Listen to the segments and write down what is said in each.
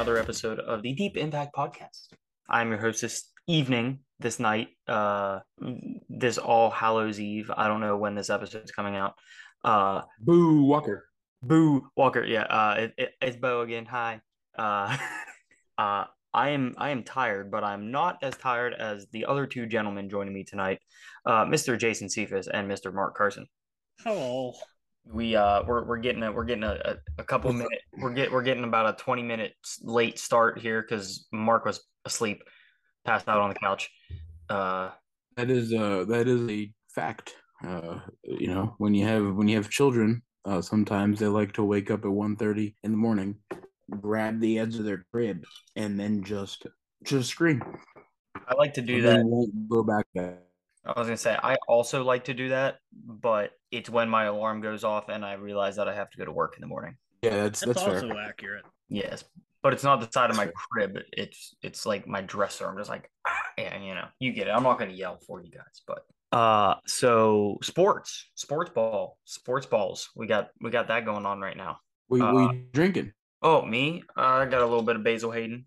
another episode of the Deep Impact Podcast. I'm your host this evening, this night, uh, this All Hallows Eve. I don't know when this episode's coming out. Uh, Boo Walker. Boo Walker. Yeah. Uh, it, it, it's Bo again. Hi. Uh, uh, I am I am tired, but I'm not as tired as the other two gentlemen joining me tonight, uh, Mr. Jason Cephas and Mr. Mark Carson. Hello. We uh we're we're getting a we're getting a, a, couple minute we're get we're getting about a 20 minute late start here because Mark was asleep, passed out on the couch. Uh That is uh that is a fact. Uh you know, when you have when you have children, uh sometimes they like to wake up at 1:30 in the morning, grab the edge of their crib and then just just scream. I like to do And that. go back to I was gonna say I also like to do that, but it's when my alarm goes off and I realize that I have to go to work in the morning. Yeah, that's That's, that's, also fair. accurate. Yes, but it's not the side of my crib. It's it's like my dresser. I'm just like, ah, yeah, you know, you get it. I'm not gonna yell for you guys, but uh, so sports, sports ball, sports balls. We got we got that going on right now. We Uh, we drinking. Oh, me? I got a little bit of Basil Hayden.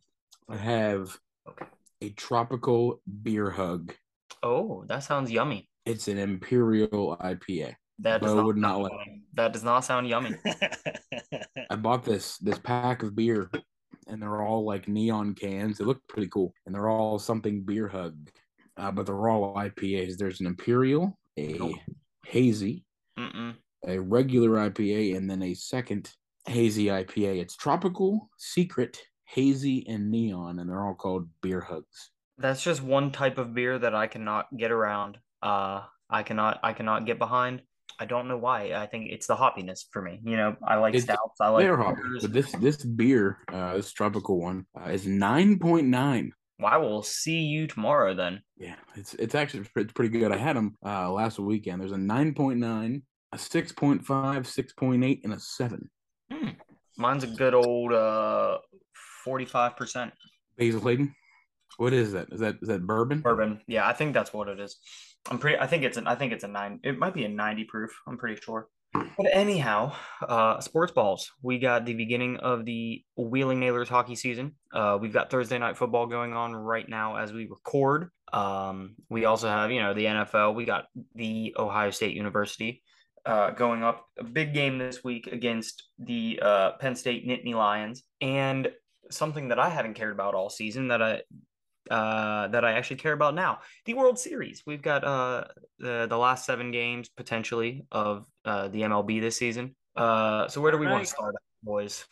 I have Okay. a tropical beer hug. Oh, that sounds yummy. It's an imperial IPA. That does Bo not would not sound like yummy. That does not sound yummy. I bought this this pack of beer, and they're all like neon cans. They look pretty cool, and they're all something beer hug, uh, but they're all IPAs. There's an imperial, a Nope. hazy, Mm-mm. a regular IPA, and then a second hazy IPA. It's tropical, secret, hazy, and neon, and they're all called beer hugs. That's just one type of beer that I cannot get around. Uh, I cannot I cannot get behind. I don't know why. I think it's the hoppiness for me. You know, I like It's- stouts. I like they're hoppy, but this this beer, uh, this tropical one, uh, is nine point nine. Well, I will see you tomorrow then. Yeah, it's it's actually it's pretty good. I had them uh, last weekend. There's a 9.9, a 6.5, 6.8, and a 7. Hmm. Mine's a good old uh forty-five percent Basil Hayden. What is that? Is that is that bourbon? bourbon. Yeah, I think that's what it is. I'm pretty. I think it's an. I think it's a nine. It might be a ninety proof. I'm pretty sure. But anyhow, uh, sports balls. We got the beginning of the Wheeling Nailers hockey season. Uh, we've got Thursday night football going on right now as we record. Um, we also have, you know, the NFL. We got the Ohio State University uh, going up a big game this week against the uh, Penn State Nittany Lions, and something that I haven't cared about all season that I uh, that I actually care about now. The World Series. We've got uh, the the last seven games potentially of uh, the MLB this season. Uh, so where do we want to start, boys?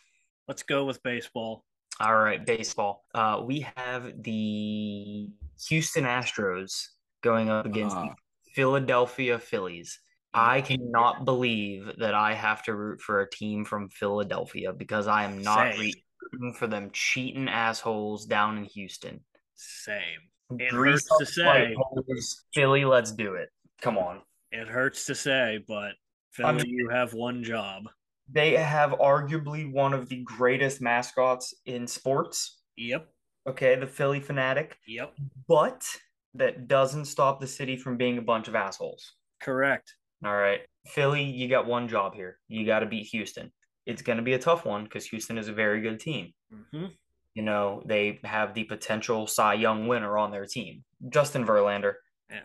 Let's go with baseball. All right, baseball. Uh, we have the Houston Astros going up against the Ah. Philadelphia Phillies. I cannot believe that I have to root for a team from Philadelphia because I am not Same. rooting for them cheating assholes down in Houston. Same. It Grease hurts to say. Philly, let's do it. Come on. It hurts to say, but Philly, I mean- you have one job. They have arguably one of the greatest mascots in sports. Yep. Okay, the Phillie Phanatic. Yep. But that doesn't stop the city from being a bunch of assholes. Correct. All right. Philly, you got one job here. You got to beat Houston. It's going to be a tough one because Houston is a very good team. hmm You know, they have the potential Cy Young winner on their team, Justin Verlander. Yeah.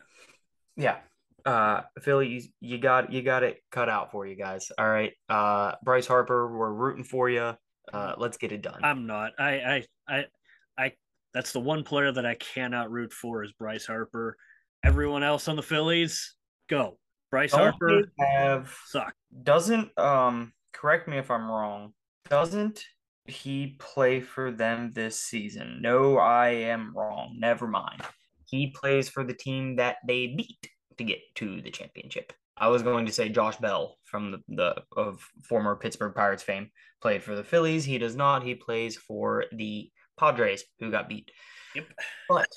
Yeah. Uh, Philly, you, you got you got it cut out for you guys. All right. Uh, Bryce Harper, we're rooting for you. Uh, let's get it done. I'm not. I, I, I, I. That's the one player that I cannot root for is Bryce Harper. Everyone else on the Phillies, go. Bryce Don't Harper have suck. doesn't um correct me if I'm wrong. Doesn't he play for them this season? No, I am wrong. Never mind. He plays for the team that they beat to get to the championship. I was going to say Josh Bell from the, the of former Pittsburgh Pirates fame played for the Phillies. He does not. He plays for the Padres who got beat. Yep. But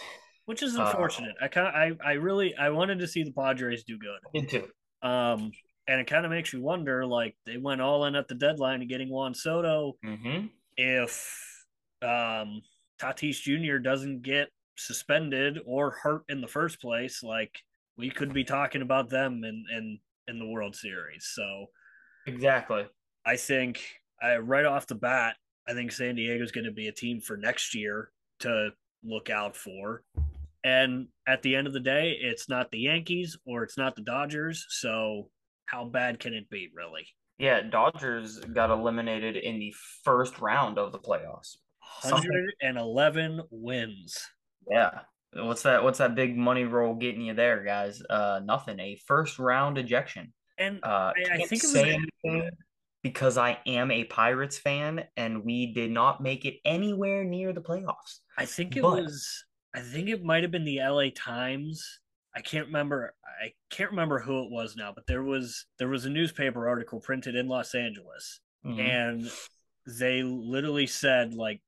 Which is Uh, unfortunate. I kind of, I, I really, I wanted to see the Padres do good. did too. Um, and it kind of makes you wonder, like they went all in at the deadline to getting Juan Soto. Mm-hmm. If um, Tatis Jr. doesn't get suspended or hurt in the first place, like we could be talking about them in in in the World Series. So Exactly. I think I, right off the bat, I think San Diego is going to be a team for next year to look out for. And at the end of the day, it's not the Yankees or it's not the Dodgers. So how bad can it be, really? Yeah, Dodgers got eliminated in the first round of the playoffs. 111 wins. Yeah. What's that? What's that big money roll getting you there, guys? Uh, nothing. A first round ejection. And Uh, I, I think it was say anything because I am a Pirates fan, and we did not make it anywhere near the playoffs. I think it But- was I think it might have been the LA Times. I can't remember I can't remember who it was now, but there was there was a newspaper article printed in Los Angeles Mhm. and they literally said like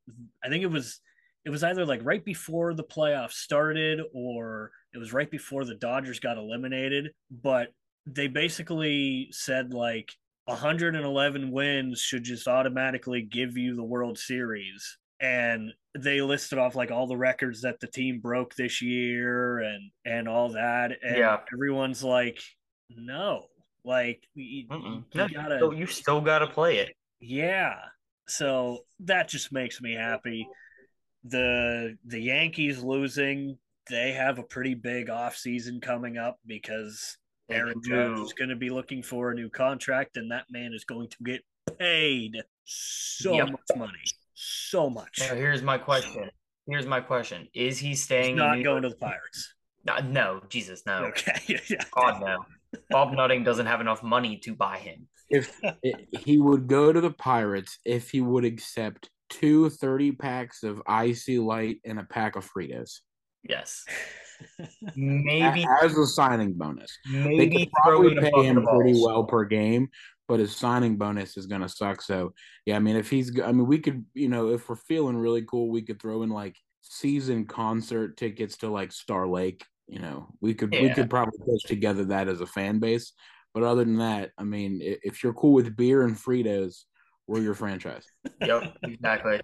I think it was it was either like right before the playoffs started or it was right before the Dodgers got eliminated, but they basically said like 111 wins should just automatically give you the World Series. And they listed off like all the records that the team broke this year and and all that. And Yeah. everyone's like, no, like you, you No, gotta so you still got to play it. yeah. So that just makes me happy. The the Yankees losing, they have a pretty big offseason coming up because They Aaron do. Judge is going to be looking for a new contract and that man is going to get paid so Yep. much money. So much. Now, here's my question. Here's my question: Is he staying? He's in not New going to the Pirates. Uh, no, Jesus, no. Okay. yeah. God, no. Bob Nutting doesn't have enough money to buy him. If he would go to the Pirates, if he would accept two 30 packs of IC Light and a pack of Fritos Yes, maybe, as a signing bonus. They maybe could throw probably in pay bucket him pretty well per game, but his signing bonus is going to suck. So, yeah, I mean, if he's, I mean, we could, you know, if we're feeling really cool, we could throw in like season concert tickets to like Star Lake. You know, we could, we could probably push together that as a fan base. But other than that, I mean, if you're cool with beer and Fritos, we're your franchise. Yep, exactly.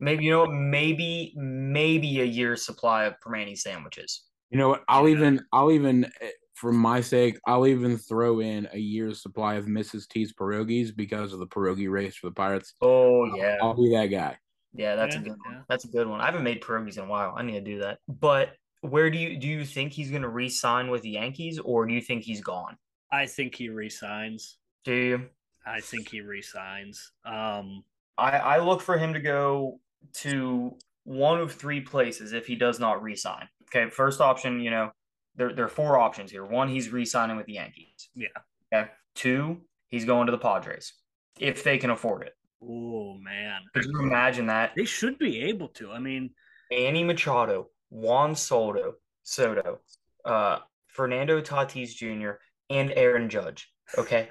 Maybe you know, maybe maybe a year's supply of Primanti sandwiches. You know what? I'll even, I'll even, eh, for my sake, I'll even throw in a year's supply of Mrs. T's pierogies because of the pierogi race for the Pirates. Oh yeah, I'll be that guy. yeah, that's Yeah, a good one. That's a good one. I haven't made pierogies in a while. I need to do that. But where do you do you think he's going to re-sign with the Yankees, or do you think he's gone? I think he resigns. Do you? I think he resigns. Um, I, I look for him to go to one of three places if he does not re-sign. Okay, first option, you know, there, there are four options here. One, he's re-signing with the Yankees. Yeah. Okay. Two, he's going to the Padres if they can afford it. oh man, Could you imagine that? they should be able to. I mean, Manny Machado, Juan Soto, Soto, uh, Fernando Tatis Jr., and Aaron Judge. Okay.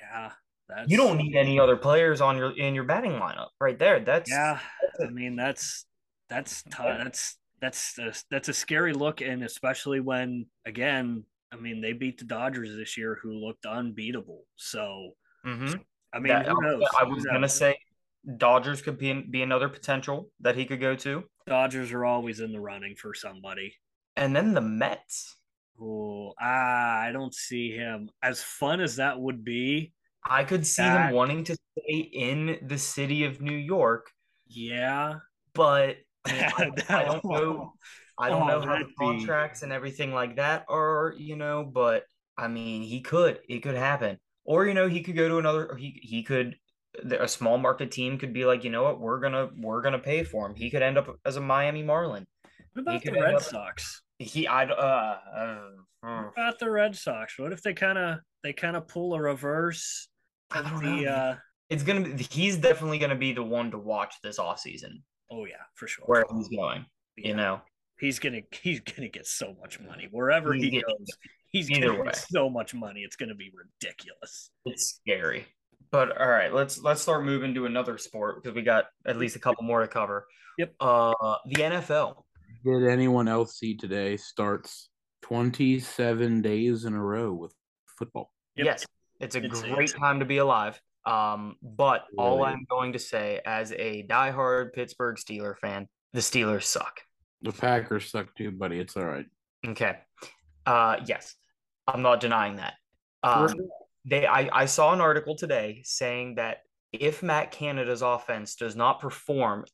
yeah, that's You don't need any other players on your in your batting lineup right there. That's Yeah, I mean that's that's t- that's that's a, that's a scary look, and especially when again, I mean they beat the Dodgers this year, who looked unbeatable. So Mhm. I mean, That- who knows? I was gonna knows? say Dodgers could be be another potential that he could go to, Dodgers are always in the running for somebody. and then the Mets. Oh, ah, I don't see him as fun as that would be. I could see That- him wanting to stay in the city of New York, Yeah, but I, mean, I, I don't know. I don't Oh, know how the that'd be- contracts and everything like that are, you know. But I mean, he could. It could happen, or you know, he could go to another. He he could. A small market team could be like, you know what, we're gonna we're gonna pay for him. He could end up as a Miami Marlin. what about the Red up- Sox? He I uh, uh, uh What about the Red Sox? What if they kind of they kind of pull a reverse I don't the? know. uh it's gonna be he's definitely gonna be the one to watch this offseason Oh yeah, for sure. where he's going. Yeah. You know, he's gonna he's gonna get so much money wherever He's he getting- goes. He's either gonna way. get so much money. It's gonna be ridiculous. it's scary. But all right, let's let's start moving to another sport because we got at least a couple more to cover. Yep. Uh, the NFL. Did anyone else see today starts 27 days in a row with football? Yep. Yes, it's a It's- great it's- time to be alive. Um, but all Really is. I'm going to say as a diehard Pittsburgh Steeler fan, the Steelers suck. The Packers suck too, buddy. It's all right. Okay. Uh, yes, I'm not denying that. Um, they I, I saw an article today saying that if Matt Canada's offense does not perform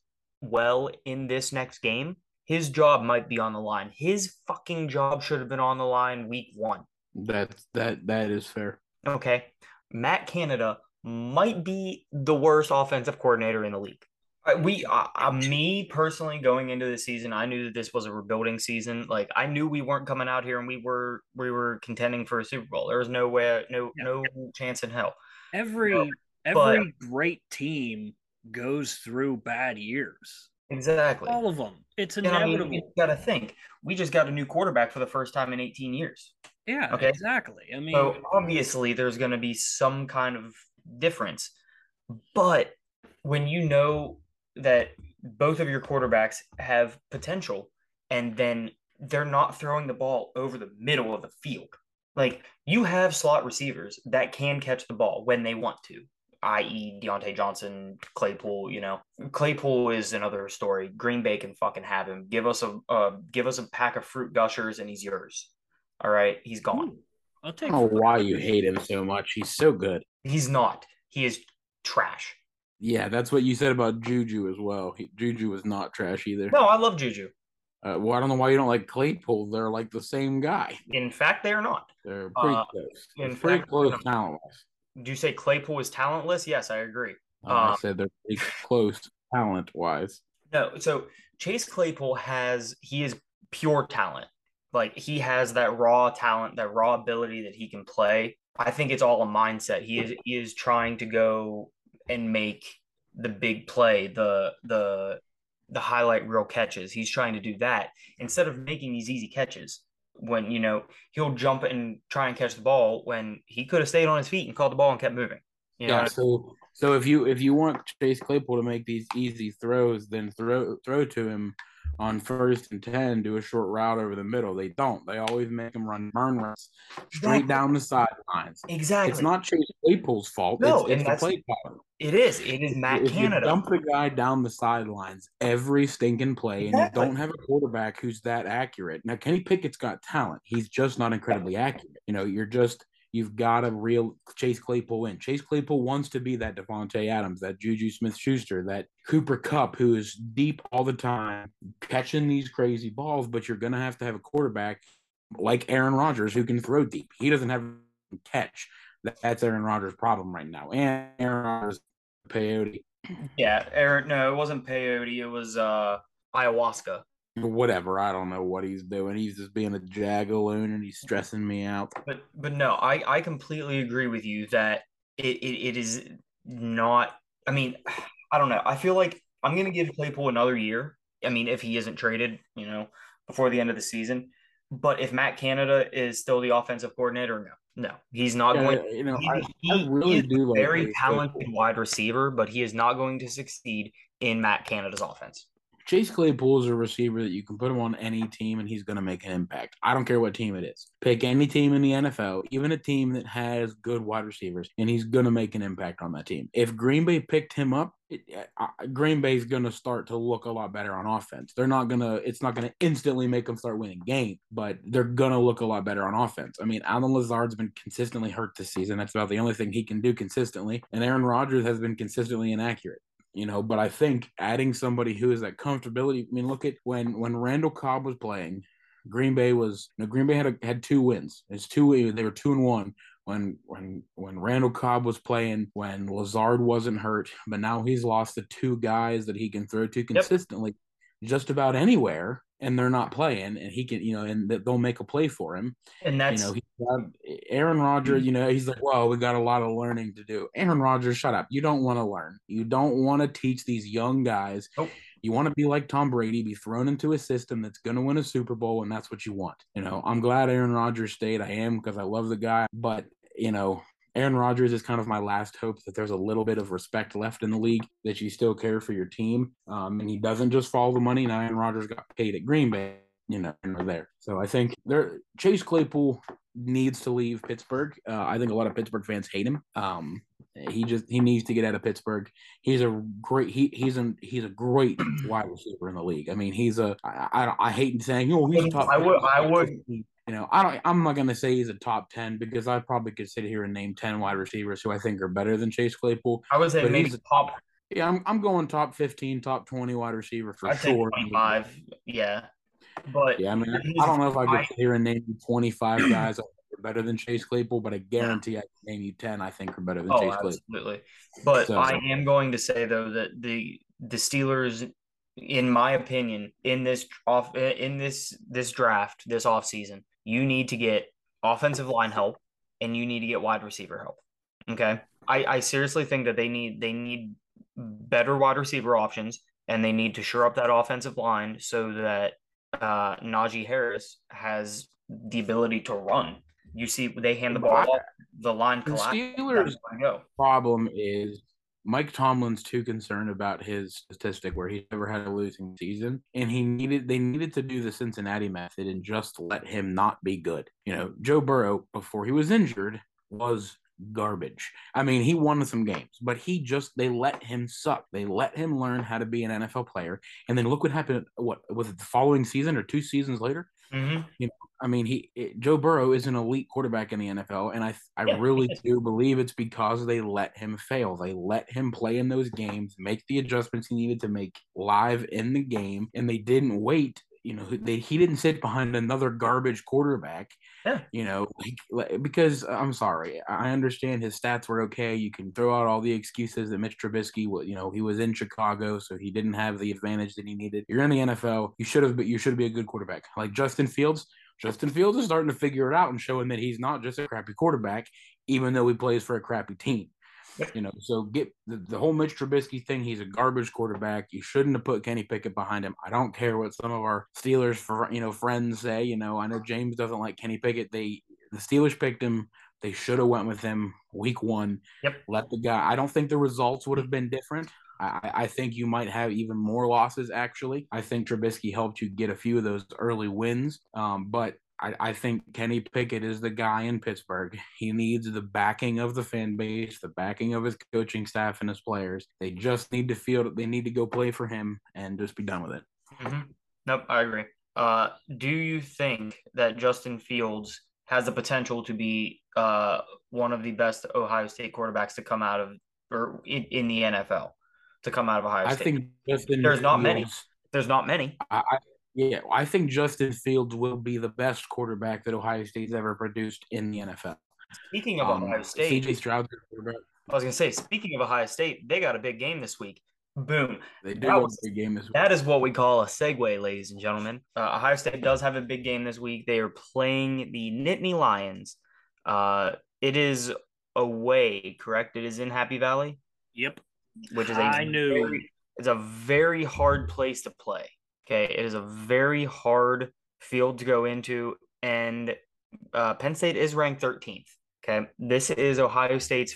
well in this next game, his job might be on the line. His fucking job should have been on the line week one. That's that that is fair. Okay. Matt Canada might be the worst offensive coordinator in the league. Uh, we, uh, uh, me personally, going into the season, I knew that this was a rebuilding season. Like I knew we weren't coming out here and we were we were contending for a Super Bowl. There was no way, no Yeah. no chance in hell. Every But- every great team goes through bad years. Exactly. All of them. It's And I mean, inevitable. you got to think. We just got a new quarterback for the first time in 18 years. yeah, okay. exactly. I mean, So obviously, there's going to be some kind of difference. But when you know that both of your quarterbacks have potential, and then they're not throwing the ball over the middle of the field, like you have slot receivers that can catch the ball when they want to, i.e., Diontae Johnson, Claypool. You know, Claypool is another story. Green Bay can fucking have him. Give us a uh, give us a pack of fruit gushers, and he's yours. All right, he's gone. I'll I take don't know why you hate him so much. He's so good. He's not. He is trash. Yeah, that's what you said about Juju as well. He, Juju was not trash either. No, I love Juju. Uh, well, I don't know why you don't like Claypool. They're like the same guy. In fact, they are not. They're pretty Uh, close. in pretty fact, close talent wise. Do you say Claypool is talentless? Yes, I agree. I Uh, said they're pretty close talent wise. No, so Chase Claypool has he is pure talent. Like he has that raw talent, that raw ability that he can play. I think it's all a mindset. He is he is trying to go and make the big play, the the the highlight real catches. He's trying to do that instead of making these easy catches. When you know he'll jump and try and catch the ball when he could have stayed on his feet and caught the ball and kept moving. You know, Yeah. So so if you if you want Chase Claypool to make these easy throws, then throw throw to him on first and ten, do a short route over the middle. They don't. They always make them run burn runs straight Exactly. down the sidelines. exactly. It's not Chase Claypool's fault. No, it's, it's the play caller. It is. It is Matt if Canada. you dump the guy down the sidelines every stinking play, and you don't have a quarterback who's that accurate. Now, Kenny Pickett's got talent. He's just not incredibly accurate. You know, you're just you've got a real Chase Claypool in. Chase Claypool wants to be that Davante Adams, that Juju Smith Schuster, that Cooper Kupp, who is deep all the time, catching these crazy balls. But you're gonna have to have a quarterback like Aaron Rodgers who can throw deep. He doesn't have catch. That's Aaron Rodgers' problem right now. And Aaron Rodgers peyote, Yeah, Aaron. No, it wasn't peyote. It was uh ayahuasca. Whatever. I don't know what he's doing. He's just being a jagaloon and he's stressing me out. But but no, I I completely agree with you that it it, it is not. I mean, I don't know. I feel like I'm gonna give Claypool another year. I mean, if he isn't traded, you know, before the end of the season. But if Matt Canada is still the offensive coordinator, no, no, he's not Yeah, going. you know, He, I, he- I he really is do a like very talented wide receiver, but he is not going to succeed in Matt Canada's offense. Chase Claypool is a receiver that you can put him on any team and he's going to make an impact. I don't care what team it is. Pick any team in the NFL, even a team that has good wide receivers, and he's going to make an impact on that team. If Green Bay picked him up, it, uh, Green Bay's going to start to look a lot better on offense. They're not going to, it's not going to instantly make them start winning games, but they're going to look a lot better on offense. I mean, Allen Lazard's been consistently hurt this season. That's about the only thing he can do consistently. And Aaron Rodgers has been consistently inaccurate you know but i think adding somebody who is that comfortability i mean look at when when randall cobb was playing green bay was you know, green bay had a, had two wins. It's two they were two and one when when when randall cobb was playing when lazard wasn't hurt but now he's lost the two guys that he can throw to consistently just about anywhere and they're not playing and he can you know and they'll make a play for him And that's you know, he's uh, Aaron Rodgers, mm. you know, he's like, well, we got a lot of learning to do. Aaron Rodgers, shut up. You don't want to learn. You don't want to teach these young guys. Nope. You want to be like Tom Brady, be thrown into a system that's going to win a Super Bowl, and that's what you want. You know, I'm glad Aaron Rodgers stayed. I am because I love the guy. But, you know, Aaron Rodgers is kind of my last hope that there's a little bit of respect left in the league, that you still care for your team. Um, and he doesn't just follow the money. Now, Aaron Rodgers got paid at Green Bay you know, there. So I think there Chase Claypool needs to leave Pittsburgh. Uh, I think a lot of Pittsburgh fans hate him. Um, he just he needs to get out of Pittsburgh. He's a great he he's a he's a great wide receiver in the league. I mean, he's a I I, I hate saying oh he's a top. I would- I would- you know, I don't. I'm not gonna say he's a top ten because I probably could sit here and name ten wide receivers who I think are better than Chase Claypool. I would say But maybe he's- top. Yeah, I'm I'm going top fifteen, top twenty wide receiver for I'd sure. 25. Yeah, but Yeah, I mean, I don't know if I could sit here and name 25 guys are better than Chase Claypool, but I guarantee I can name you 10 I think are better than Oh, Chase Claypool. absolutely. But So- I am going to say though that the the Steelers, in my opinion, in this off in this this draft this offseason, you need to get offensive line help and you need to get wide receiver help. Okay. I, I seriously think that they need they need better wide receiver options and they need to shore up that offensive line so that uh, Najee Harris has the ability to run. You see, they hand the ball off, the line The collapses. Steelers' problem is Mike Tomlin's too concerned about his statistic where he never had a losing season, and he needed they needed to do the Cincinnati method and just let him not be good. You know, Joe Burrow before he was injured was garbage. I mean, he won some games, but he just they let him suck. They let him learn how to be an NFL player, and then look what happened. What was it the following season or two seasons later? Mm-hmm. I mean, he it, Joe Burrow is an elite quarterback in the NFL, and I I Yeah. really do believe it's because they let him fail. They let him play in those games, make the adjustments he needed to make live in the game, and they didn't wait. You know, he didn't sit behind another garbage quarterback. Yeah. You know, like, because I'm sorry, I understand his stats were okay. You can throw out all the excuses that Mitch Trubisky, wa- you know, he was in Chicago, so he didn't have the advantage that he needed. You're in the NFL. You should have, but you should be a good quarterback. Like Justin Fields, Justin Fields is starting to figure it out and showing that he's not just a crappy quarterback, even though he plays for a crappy team. You know, so get the, the whole Mitch Trubisky thing. He's a garbage quarterback. You shouldn't have put Kenny Pickett behind him. I don't care what some of our Steelers, for you know, friends say. You know, I know James doesn't like Kenny Pickett. They the Steelers picked him. They should have went with him week one. Yep. Let the guy. I don't think the results would have been different. I, I think you might have even more losses. Actually, I think Trubisky helped you get a few of those early wins. Um, but I, I think Kenny Pickett is the guy in Pittsburgh. He needs the backing of the fan base, the backing of his coaching staff and his players. They just need to feel that they need to go play for him and just be done with it. Mm-hmm. Nope, I agree. Uh, do you think that Justin Fields has the potential to be uh, one of the best Ohio State quarterbacks to come out of or in, in the NFL to come out of Ohio I State? I think Justin There's not many. There's not many. I, I yeah, I think Justin Fields will be the best quarterback that Ohio State's ever produced in the NFL. Speaking of Um, Ohio State, CJ Stroud's quarterback. I was gonna say, speaking of Ohio State, they got a big game this week. Boom. They did That have a big game this week. That is what we call a segue, ladies and gentlemen. Uh, Ohio State does have a big game this week. They are playing the Nittany Lions. Uh, it is away, correct? It is in Happy Valley, Yep. which is a I knew. very, it's a very hard place to play. Okay, it is a very hard field to go into, and uh, Penn State is ranked 13th. Okay, this is Ohio State's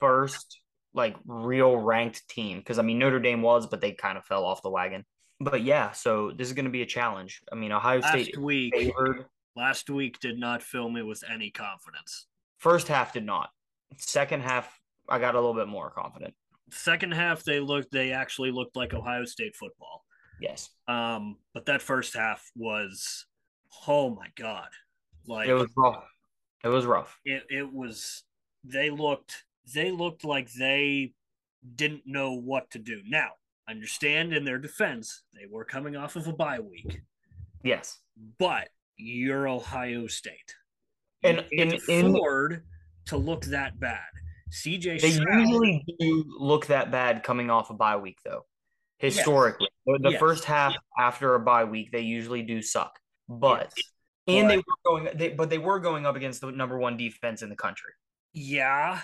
first like real ranked team because I mean Notre Dame was, but they kind of fell off the wagon. But yeah, so this is going to be a challenge. I mean Ohio State Last week, favored. last week did not fill me with any confidence. First half did not. Second half, I got a little bit more confident. Second half, they looked. They actually looked like Ohio State football. Yes, Um, but that first half was, oh my god, like it was rough. It was rough. it, it was they looked they looked like they didn't know what to do. Now understand in their defense they were coming off of a bye week. Yes, but you're ohio state. And you in- afford to look that bad. Cj they Stroud, usually do look that bad coming off a bye week, though. Historically, the, the Yes. first half after a bye week, they usually do suck. But Yes. and they were going, they, but they were going up against the number one defense in the country. yeah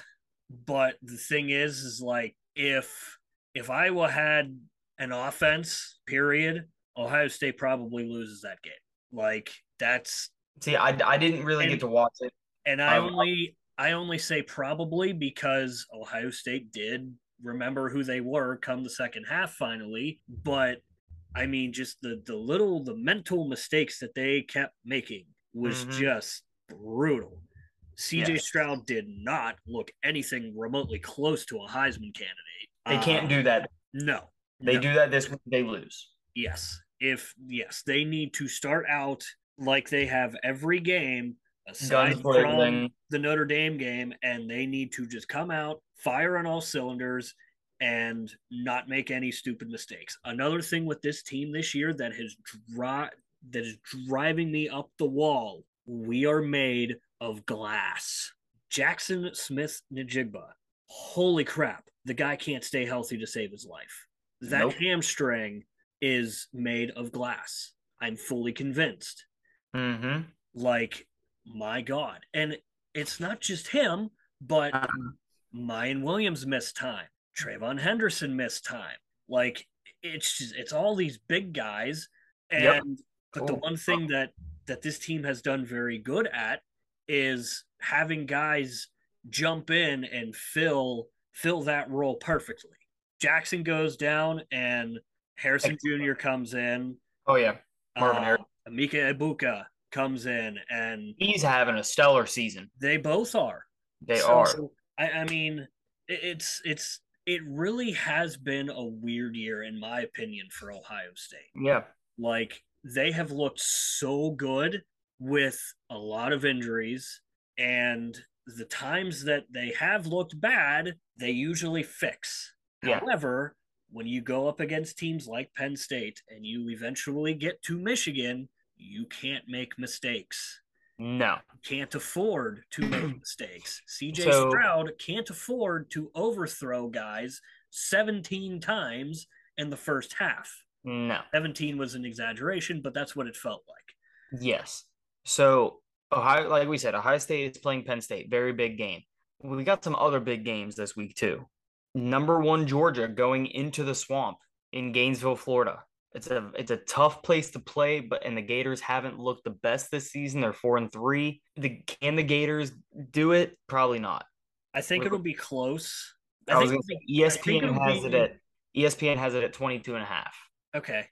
but the thing is is like if if iowa had an offense period ohio state probably loses that game like that's See, I, I didn't really And- get to watch it. And I Um, only I only say probably because Ohio State did remember who they were come the second half finally, but I mean just the the little the mental mistakes that they kept making was Mhm. just brutal. CJ Yes. Stroud did not look anything remotely close to a Heisman candidate. They can't Uh, do that. No. They no. do that this week, they lose. Yes. If yes, they need to start out like they have every game aside from the Notre Dame game, and they need to just come out, fire on all cylinders, and not make any stupid mistakes. Another thing with this team this year that has dri- that is driving me up the wall. We are made of glass. Jaxon Smith Njigba. Holy crap. The guy can't stay healthy to save his life. That Nope. hamstring is made of glass. I'm fully convinced. Mm-hmm. Like, my God. And it's not just him, but Uh, Miyan Williams missed time. TreVeyon Henderson missed time. Like it's just, it's all these big guys. And Yep. but the one thing that that this team has done very good at is having guys jump in and fill fill that role perfectly. Jackson goes down and Harrison Jr. comes in. Oh yeah, Marvin uh, Harrison. Emeka Egbuka comes in and he's having a stellar season. they both are. They So, are. I, I mean, it's it's it really has been a weird year, in my opinion, for Ohio State. Yeah. Like they have looked so good with a lot of injuries, and the times that they have looked bad, they usually fix. Yeah. However, when you go up against teams like Penn State and you eventually get to Michigan, you can't make mistakes No. can't afford to make mistakes. CJ So- Stroud can't afford to overthrow guys 17 times in the first half. No. 17 was an exaggeration, but that's what it felt like. Yes. So Ohio, like we said, Ohio State is playing Penn State. Very big game. We got some other big games this week too. Number one Georgia going into the swamp in Gainesville, Florida. It's a it's a tough place to play, but and the Gators haven't looked the best this season. They're four and three. The, can the Gators do it? Probably not. I think Wait, it'll be close. I, was think going to say I ESPN has be- it at ESPN has it at 22 and a half. Okay.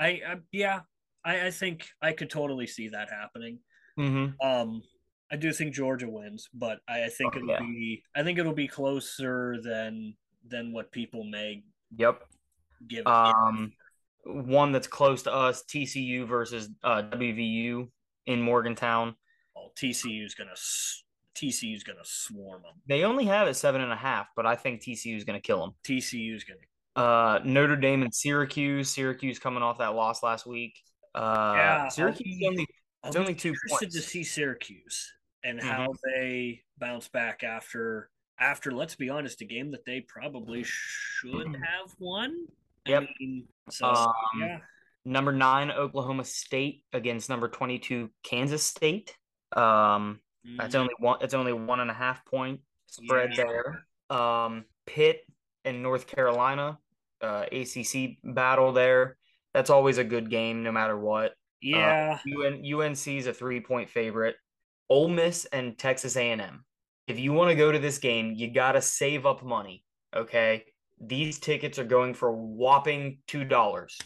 I, I yeah, I, I think I could totally see that happening. Mm-hmm. Um, I do think Georgia wins, but I, I think Oh, it'll yeah. be I think it'll be closer than than what people may Yep. give. Um, one that's close to us, TCU versus uh, WVU in Morgantown. Oh, TCU's gonna TCU's gonna swarm them. They only have it seven and a half, but I think TCU is going to kill them. TCU's gonna. Uh, Notre Dame and Syracuse. Syracuse coming off that loss last week. Uh, Yeah, I'll Syracuse be- is only I'll It's be only two interested to see Syracuse and Mhm. how they bounce back after after. Let's be honest, a game that they probably should have won. I Yep. mean, so um, yeah, number nine Oklahoma State against number twenty two Kansas State. Um, That's Mm, only one. It's only one and a half point spread Yeah. there. Um, Pitt and North Carolina, uh, ACC battle there. That's always a good game, no matter what. yeah. UN, UNC is a three point favorite. Ole Miss and Texas A and M. If you want to go to this game, you gotta save up money. Okay, these tickets are going for a whopping two dollars.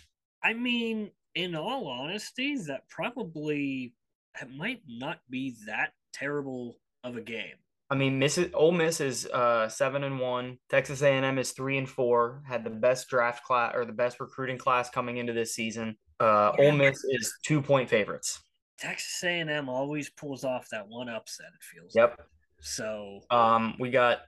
I mean, in all honesty, that probably it might not be that terrible of a game. I mean, Miss Ole Miss is uh seven and one. Texas A and M is three and four. Had the best draft class or the best recruiting class coming into this season. Uh, Yeah. Ole Miss is two point favorites. Texas A&M always pulls off that one upset. It feels. Yep. So Um, we got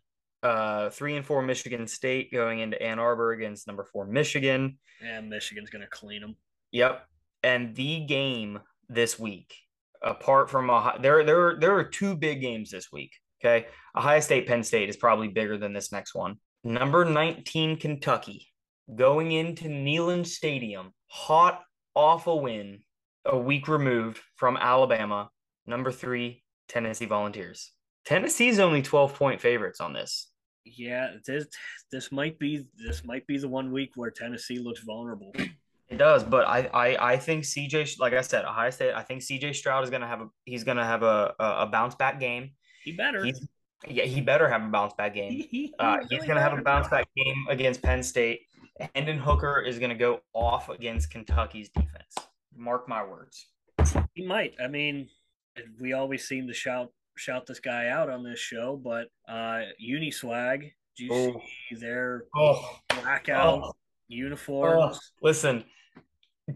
uh three and four Michigan State going into Ann Arbor against number four Michigan. and Michigan's gonna clean them. Yep. And the game this week, apart from Ohio, there there there are two big games this week. Okay, Ohio State Penn State is probably bigger than this next one. Number nineteen Kentucky going into Neyland Stadium, hot off a win, a week removed from Alabama. Number three Tennessee Volunteers. Tennessee's only twelve point favorites on this. Yeah, this this might be this might be the one week where Tennessee looks vulnerable. It does, but I, I, I think CJ, like I said, Ohio State. I think CJ Stroud is gonna have a he's gonna have a a, a bounce back game. He better. He's yeah, he better have a bounce back game. He- he Uh, he's really gonna have a bounce back game against Penn State. Hendon Hooker is gonna go off against Kentucky's defense. Mark my words. He might. I mean, we always seem to shout shout this guy out on this show, but uh Uniswag, do you Oh. see their Oh, blackout oh, uniforms? listen,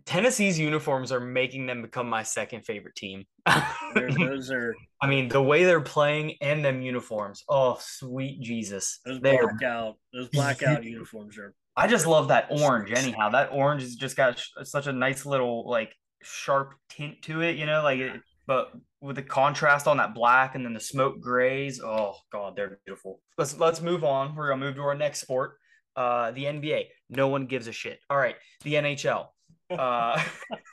Tennessee's uniforms are making them become my second favorite team. those are. I mean, the way they're playing and them uniforms. Oh, sweet Jesus! Those They're- blackout. Those blackout uniforms are. I just love that orange. Anyhow, that orange has just got sh- such a nice little like sharp tint to it. You know, like it, but with the contrast on that black and then the smoke grays. Oh God, they're beautiful. Let's let's move on. We're gonna move to our next sport. Uh, the NBA. No one gives a shit. All right, the NHL. Uh,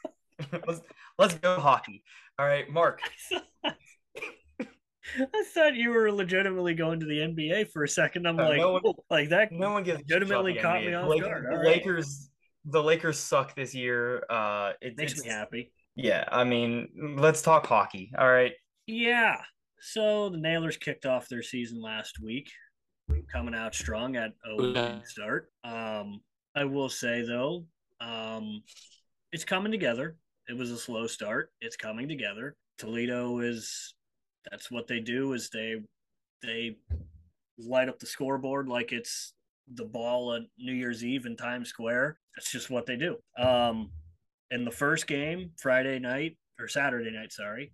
let's let's go hockey. All right, Mark. I thought you were legitimately going to the NBA for a second. I'm Uh, like, no one- "Oh," like that. No one gives a shit Legitimately caught NBA. me off Lak- guard. The right. Lakers. The Lakers suck this year. Uh, it makes it's- me happy. Yeah, I mean, let's talk hockey. All right. Yeah. So the Nailers kicked off their season last week, coming out strong at a Yeah. start. Um, I will say though, um, it's coming together. It was a slow start. It's coming together. Toledo is that's what they do is they they light up the scoreboard like it's the ball at New Year's Eve in Times Square. That's just what they do. Um, in the first game, Friday night or Saturday night, sorry,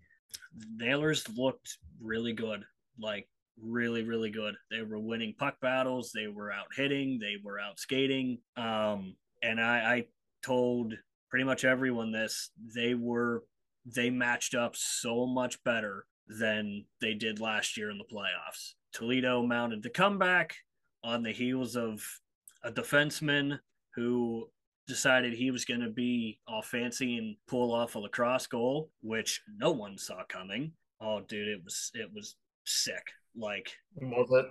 Nailers looked really good. Like really, really good. They were winning puck battles. They were out hitting. They were out skating. Um, and I, I told pretty much everyone this. They were they matched up so much better than they did last year in the playoffs. Toledo mounted the comeback on the heels of a defenseman who decided he was going to be all fancy and pull off a lacrosse goal, which no one saw coming. Oh, dude, it was it was sick. Like, Was it?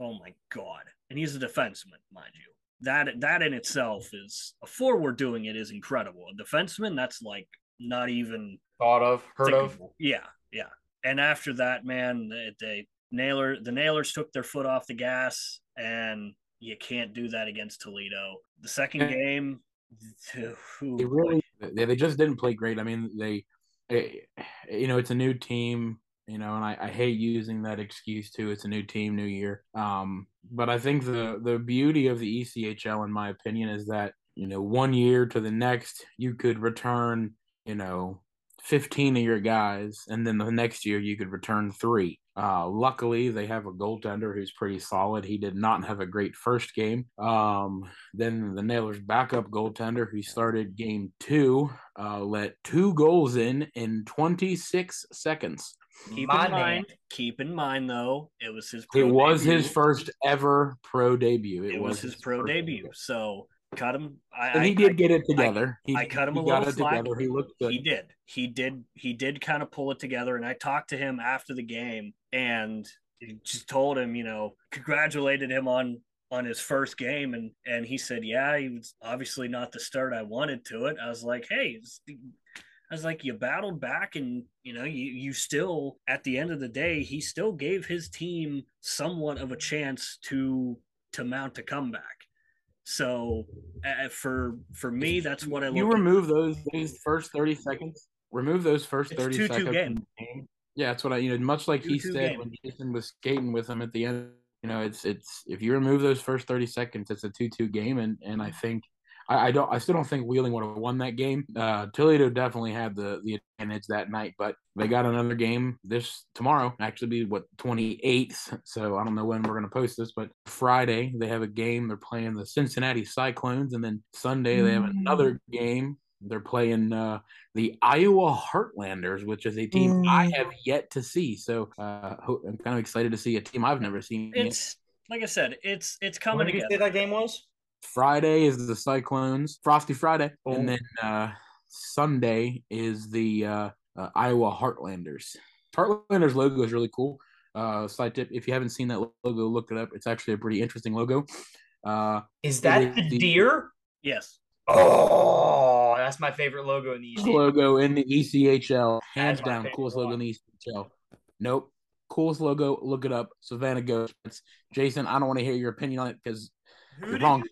oh my god! And he's a defenseman, mind you. That that in itself is a forward doing it is incredible. A defenseman, that's like not even Thought of, heard of. Yeah, yeah. And after that, man, they, they nailer the nailers took their foot off the gas, and you can't do that against Toledo. The second game, who They really, they, they just didn't play great. I mean, they, eh, you know, it's a new team, you know, and I, I hate using that excuse too. It's a new team, new year. Um, but I think the the beauty of the ECHL, in my opinion, is that you know, one year to the next, you could return, you know, 15 of your guys, and then the next year you could return three. Uh, luckily, they have a goaltender who's pretty solid. He did not have a great first game. Um, then the Nailers' backup goaltender, who started game two, uh, let two goals in in 26 seconds. keep My in man. mind, keep in mind though, it was his It was debut. his first ever pro debut. It, was, his pro first debut. So cut him. I, And I- he did get it together. he, I cut him he a little slack. together. He looked good. He did. He did. He did kind of pull it together. And I talked to him after the game and just told him, you know, congratulated him on on his first game, and and he said, yeah, he was obviously not the start I wanted to it. I was like, hey. I was like, you battled back, and you know, you you still at the end of the day, he still gave his team somewhat of a chance to to mount a comeback. So uh, for for me, that's what I you look. at. remove those those first 30 seconds remove those first It's 30 2-2 seconds the game. yeah that's what i you know much like he 2-2 said game. when jason was skating with him at the end you know it's it's if you remove those first 30 seconds it's a 2-2 game and and i think I, I don't. I still don't think Wheeling would have won that game. Uh, Toledo definitely had the the advantage that night, but they got another game this tomorrow. Actually, be what twenty eighth. So I don't know when we're gonna post this, but Friday they have a game. They're playing the Cincinnati Cyclones, and then Sunday they have another game. They're playing uh, the Iowa Heartlanders, which is a team I have yet to see. So uh, I'm kind of excited to see a team I've never seen. yet. It's like I said, it's it's When coming did you say that game was? Friday is the Cyclones, Frosty Friday, Oh. and then uh, Sunday is the uh, uh, Iowa Heartlanders. Heartlanders logo is really cool. Uh, side tip: if you haven't seen that logo, look it up. It's actually a pretty interesting logo. Uh, Is that is the the- deer? Yes. Oh, that's my favorite logo in the East. logo in the ECHL, hands down, favorite coolest logo in the ECHL. Nope, coolest logo. Look it up. Savannah Ghosts. Jason, I don't want to hear your opinion on it because Who You're wrong.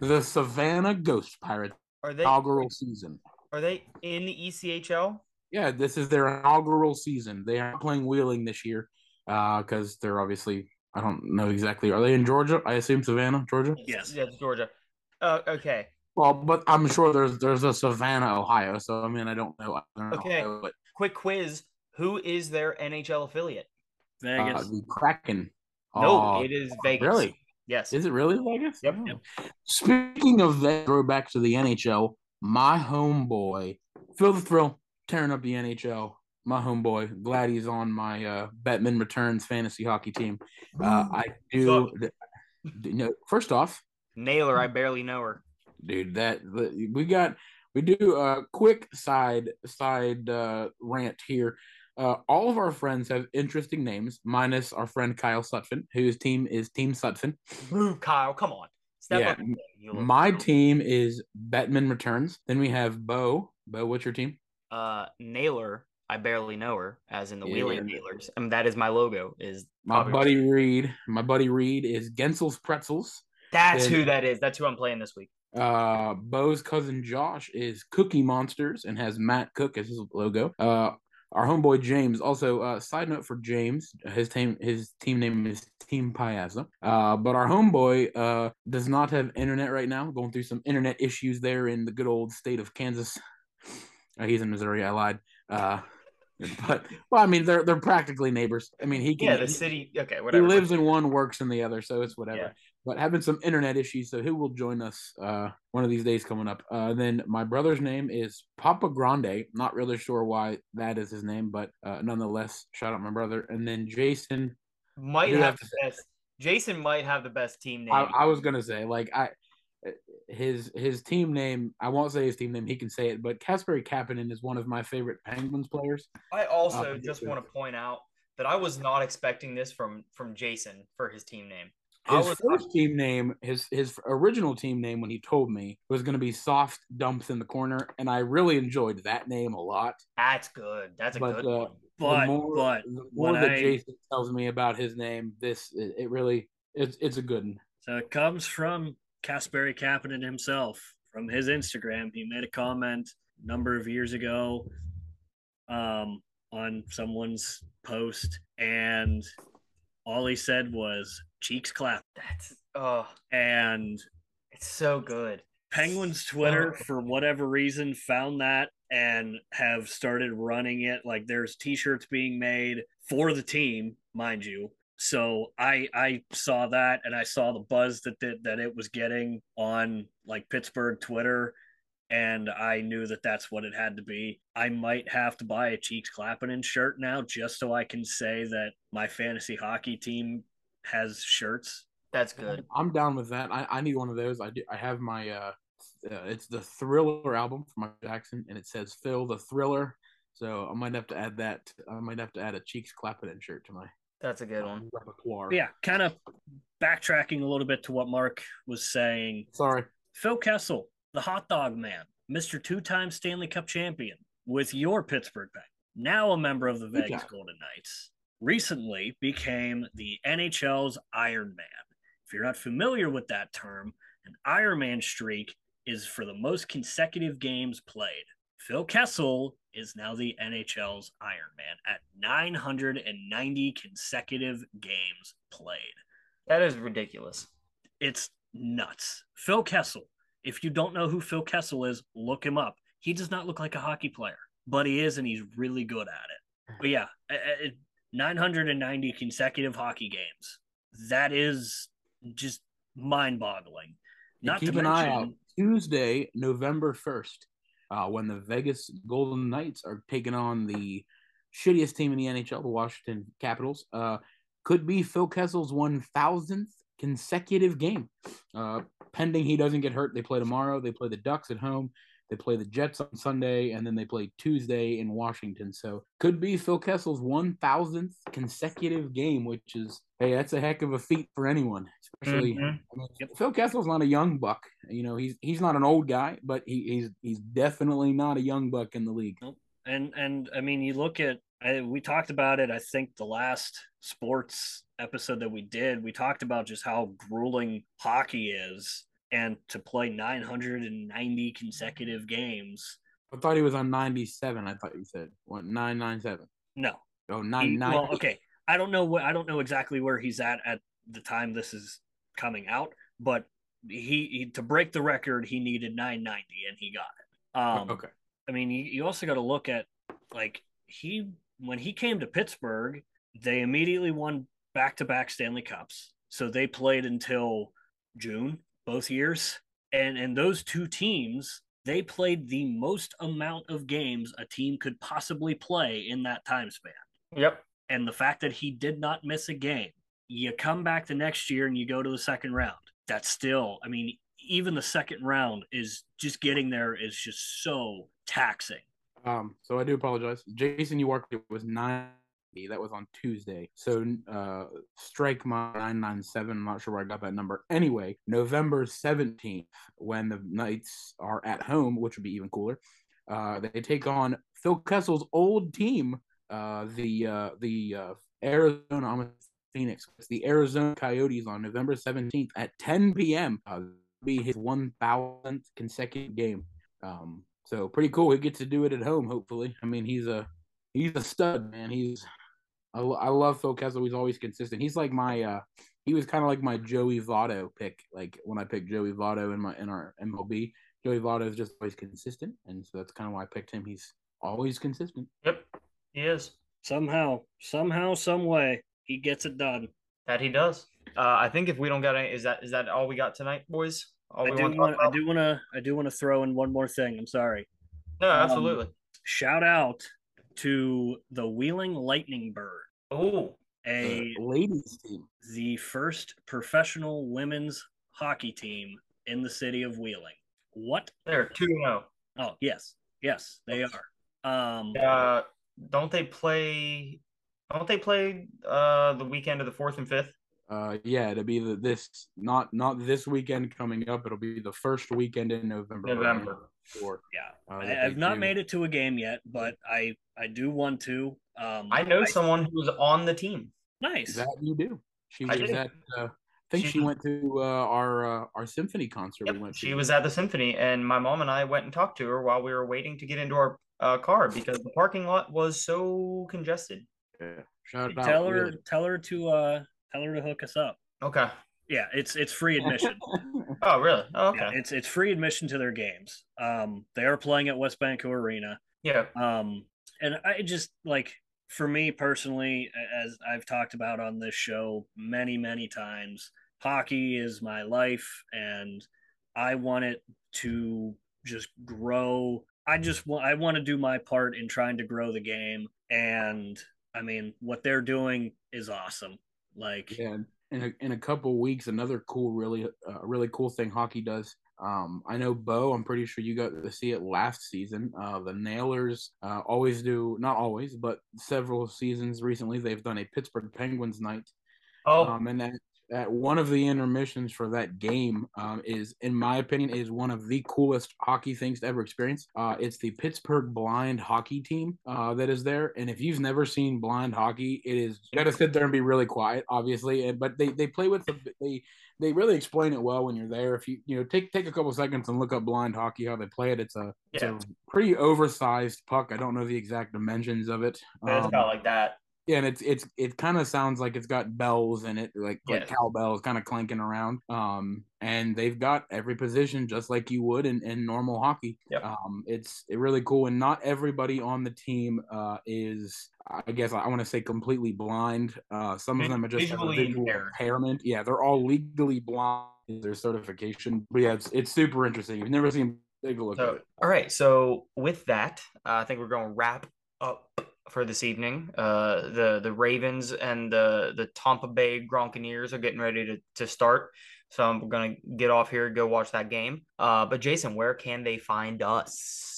You say? the Savannah Ghost Pirates Are they inaugural season. are they in the ECHL? Yeah, this is their inaugural season. They are playing Wheeling this year uh, because they're obviously I don't know exactly. Are they in Georgia? I assume Savannah, Georgia. Yes. Yeah, it's Georgia. Uh, okay. Well, but I'm sure there's there's a Savannah, Ohio. So I mean, I don't know. I don't Okay. know, but Quick quiz: Who is their NHL affiliate? uh, Vegas. the Kraken. No, Uh, it is Vegas. Really? Yes. Is it really Vegas? Yep. Oh. Speaking of that, go back to the NHL. My homeboy, Phil the Thrill, tearing up the NHL. My homeboy, glad he's on my uh, Batman Returns fantasy hockey team. Uh, I do. You know, first off, Naylor, I barely know her. dude, that the, we got we do a quick side side uh, rant here. Uh, all of our friends have interesting names, minus our friend Kyle Sutphin, whose team is Team Sutphin. Boo, Kyle, come on. Step Yeah, up. My team is Batman Returns. Then we have Bo. Bo, what's your team? uh Naylor, I barely know her, as in the Yeah. Wheeling Nailers. and that is my logo. Is My buddy Reed. My buddy Reed is Guentzel's Pretzels. That's then- who that is. That's who I'm playing this week. Uh, Bo's cousin Josh is Cookie Monsters and has Matt Cooke as his logo. Uh, our homeboy James. Also, uh, side note for James, his team his team name is Team Piazza. Uh, but our homeboy uh does not have internet right now. Going through some internet issues there in the good old state of Kansas. Uh, he's in Missouri. I lied. Uh, but well, I mean they're they're practically neighbors. I mean he can Yeah, the city. Okay, whatever. he lives in one, works in the other, so it's whatever. But having some internet issues, so who will join us uh, one of these days coming up? Uh, then my brother's name is Papa Grande. Not really sure why that is his name, but uh, nonetheless, shout out my brother. And then Jason, might have have the best. Jason might have the best team name. I, I was gonna say like I. His his team name I won't say his team name he can say it but Casper Kapanen is one of my favorite Penguins players. I also Uh, just want to point out that I was not expecting this from from Jason for his team name. I His was first team name, his his original team name when he told me was going to be Soft Dumps in the Corner, and I really enjoyed that name a lot. That's good. That's a But, good uh, one. But the more, but the more that I- Jason tells me about his name, this it, it really it's it's a good one. So it comes from Kasperi Kapanen himself. From his Instagram, he made a comment a number of years ago um, on someone's post, and all he said was "cheeks clap." That's oh, And it's so good. Penguins Twitter, Oh. for whatever reason, found that and have started running it. Like there's T-shirts being made for the team, mind you. So I I saw that and I saw the buzz that that, that it was getting on like Pittsburgh Twitter, and I knew that that's what it had to be. I might have to buy a Cheeks Clapping shirt now just so I can say that my fantasy hockey team has shirts. That's good. I'm down with that. I, I need one of those. I do. I have my uh, uh, it's the Thriller album from Michael Jackson, and it says Phil the Thriller. So I might have to add that. I might have to add a Cheeks Clapping shirt to my That's a good one. repertoire. Yeah, kind of backtracking a little bit to what Mark was saying. Sorry. Phil Kessel, the hot dog man, Mr. Two time Stanley Cup champion with your Pittsburgh Penguins, now a member of the Vegas. Golden Knights, recently became the NHL's Iron Man. If you're not familiar with that term, an Iron Man streak is for the most consecutive games played. Phil Kessel is now the NHL's Iron Man at 990 consecutive games played That is ridiculous. it's nuts. Phil Kessel. If you don't know who Phil Kessel is, look him up. He does not look like a hockey player, but he is, and he's really good at it. But yeah, uh, 990 consecutive hockey games. That is just mind-boggling. Not keep to an mention, eye out. Tuesday, November first, uh, when the Vegas Golden Knights are taking on the shittiest team in the NHL, the Washington Capitals. Uh, could be Phil Kessel's one thousandth consecutive game. Uh, pending he doesn't get hurt, they play tomorrow. They play the Ducks at home. They play the Jets on Sunday, and then they play Tuesday in Washington. So could be Phil Kessel's one thousandth consecutive game, which is hey, that's a heck of a feat for anyone, especially. Mhm. I mean. Phil Kessel's not a young buck. You know, he's he's not an old guy, but he, he's he's definitely not a young buck in the league. and and I mean, you look at I, we talked about it. I think the last sports episode that we did, we talked about just how grueling hockey is, and to play 990 consecutive games. I thought he was on ninety seven. I thought you said what nine nine seven. No, Oh He- nine nine. well, okay. I don't know what I don't know exactly where he's at at the time this is coming out, but he, he to break the record, he needed 990 and he got it. Um, okay. I mean, you, you also got to look at like he when he came to Pittsburgh, they immediately won back to back Stanley Cups. So they played until June both years, and and those two teams they played the most amount of games a team could possibly play in that time span. Yep. And the fact that he did not miss a game, you come back the next year and you go to the second round. That's still, I mean, even the second round is just getting there is just so taxing. Um, so I do apologize. Jason Uwark was nine. That was on Tuesday. So uh, strike my nine nine seven. I'm not sure where I got that number. Anyway, November seventeenth, when the Knights are at home, which would be even cooler. Uh, they take on Phil Kessel's old team, uh, the uh, the uh, Arizona. Phoenix. It's the Arizona Coyotes on November 17th at 10 p.m. Uh, be his 1,000th consecutive game. Um, so pretty cool. He gets to do it at home. Hopefully, I mean he's a he's a stud, man. He's I, I love Phil Kessel. He's always consistent. He's like my uh he was kind of like my Joey Votto pick. Like when I picked Joey Votto in my in our MLB, Joey Votto is just always consistent, and so that's kind of why I picked him. He's always consistent. Yep. He is. Somehow, somehow, some way, he gets it done. That he does. Uh, I think if we don't got any, is that is that all we got tonight, boys? All I we do want to want, I do want to, I do want to throw in one more thing. I'm sorry. No, um, absolutely. Shout out to the Wheeling Lightning Bird, oh, a ladies team. the first professional women's hockey team in the city of Wheeling. What? they're two zero. Oh, yes, yes, they are. Um, Uh, don't they play? Don't they play uh the weekend of the fourth and fifth? Uh, yeah, it'll be the this not not this weekend coming up. It'll be the first weekend in November. November. Sure. yeah, Uh, I, that I've not do. made it to a game yet, but I I do want to. Um, I know someone who's on the team. Nice. That you do. She I was do. at. Uh, I think She- she, went to uh, our uh, our symphony concert. Yep, we went she to. was at the symphony, and my mom and I went and talked to her while we were waiting to get into our uh, car because the parking lot was so congested. Yeah. Shout out. tell her Wheeling. tell her to uh tell her to hook us up. Okay. Yeah, it's it's free admission. Oh, really? Oh, Yeah, okay. it's it's free admission to their games. Um, they are playing at WesBanco Arena. Yeah. Um, and I just like for me personally, as I've talked about on this show many many times, hockey is my life, and I want it to just grow. I just want I want to do my part in trying to grow the game, and I mean what they're doing is awesome. Like Yeah, in a, in a couple weeks, another cool, really, uh, really cool thing hockey does. Um, I know Bo. I'm pretty sure you got to see it last season. Uh, the Nailers uh, always do, not always, but several seasons recently, they've done a Pittsburgh Penguins night. Oh, Um, and at, at one of the intermissions for that game um, is, in my opinion, is one of the coolest hockey things to ever experience. Uh, it's the Pittsburgh Blind Hockey Team uh, that is there, and if you've never seen blind hockey, it is you got to sit there and be really quiet, obviously. And but they they play with the they they really explain it well when you're there. If you you know take take a couple seconds and look up blind hockey how they play it, it's a it's yeah. a pretty oversized puck. I don't know the exact dimensions of it. But it's Um, about like that. Yeah, and it's it's it kind of sounds like it's got bells in it, like like Yeah. cowbells kind of clanking around. Um, and they've got every position just like you would in, in normal hockey. Yep. Um, it's really cool, and not everybody on the team uh is I guess I want to say completely blind. Uh, some of them are just have a visually visual impaired. impairment. Yeah, they're all legally blind. in Their certification, but yeah, it's it's super interesting. You've never seen, take a look at So, it. all right. So with that, uh, I think we're going to wrap up for this evening. Uh, the the Ravens and the the Tampa Bay Gronkaneers are getting ready to to start. So I'm gonna get off here, go watch that game. Uh, but Jason, where can they find us?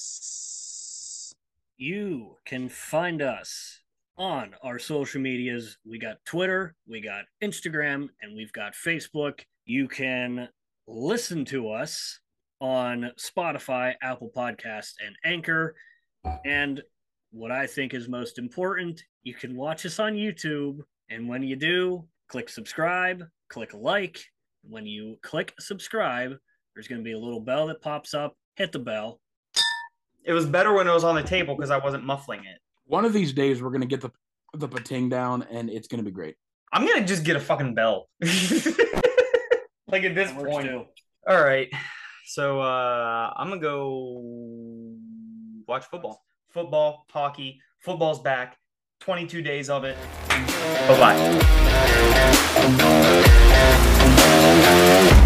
you can find us on our social medias. We got Twitter, we got Instagram, and we've got Facebook. You can listen to us on Spotify, Apple Podcasts, and Anchor. And what I think is most important, you can watch us on YouTube. And when you do, click subscribe, click like. When you click subscribe, there's going to be a little bell that pops up. Hit the bell. It was better when it was on the table because I wasn't muffling it. One of these days, we're gonna get the the pating down, and it's gonna be great. I'm gonna just get a fucking bell. like at this point, too. All right. So uh, I'm gonna go watch football football, hockey. Football's back. 22 days of it. Bye bye.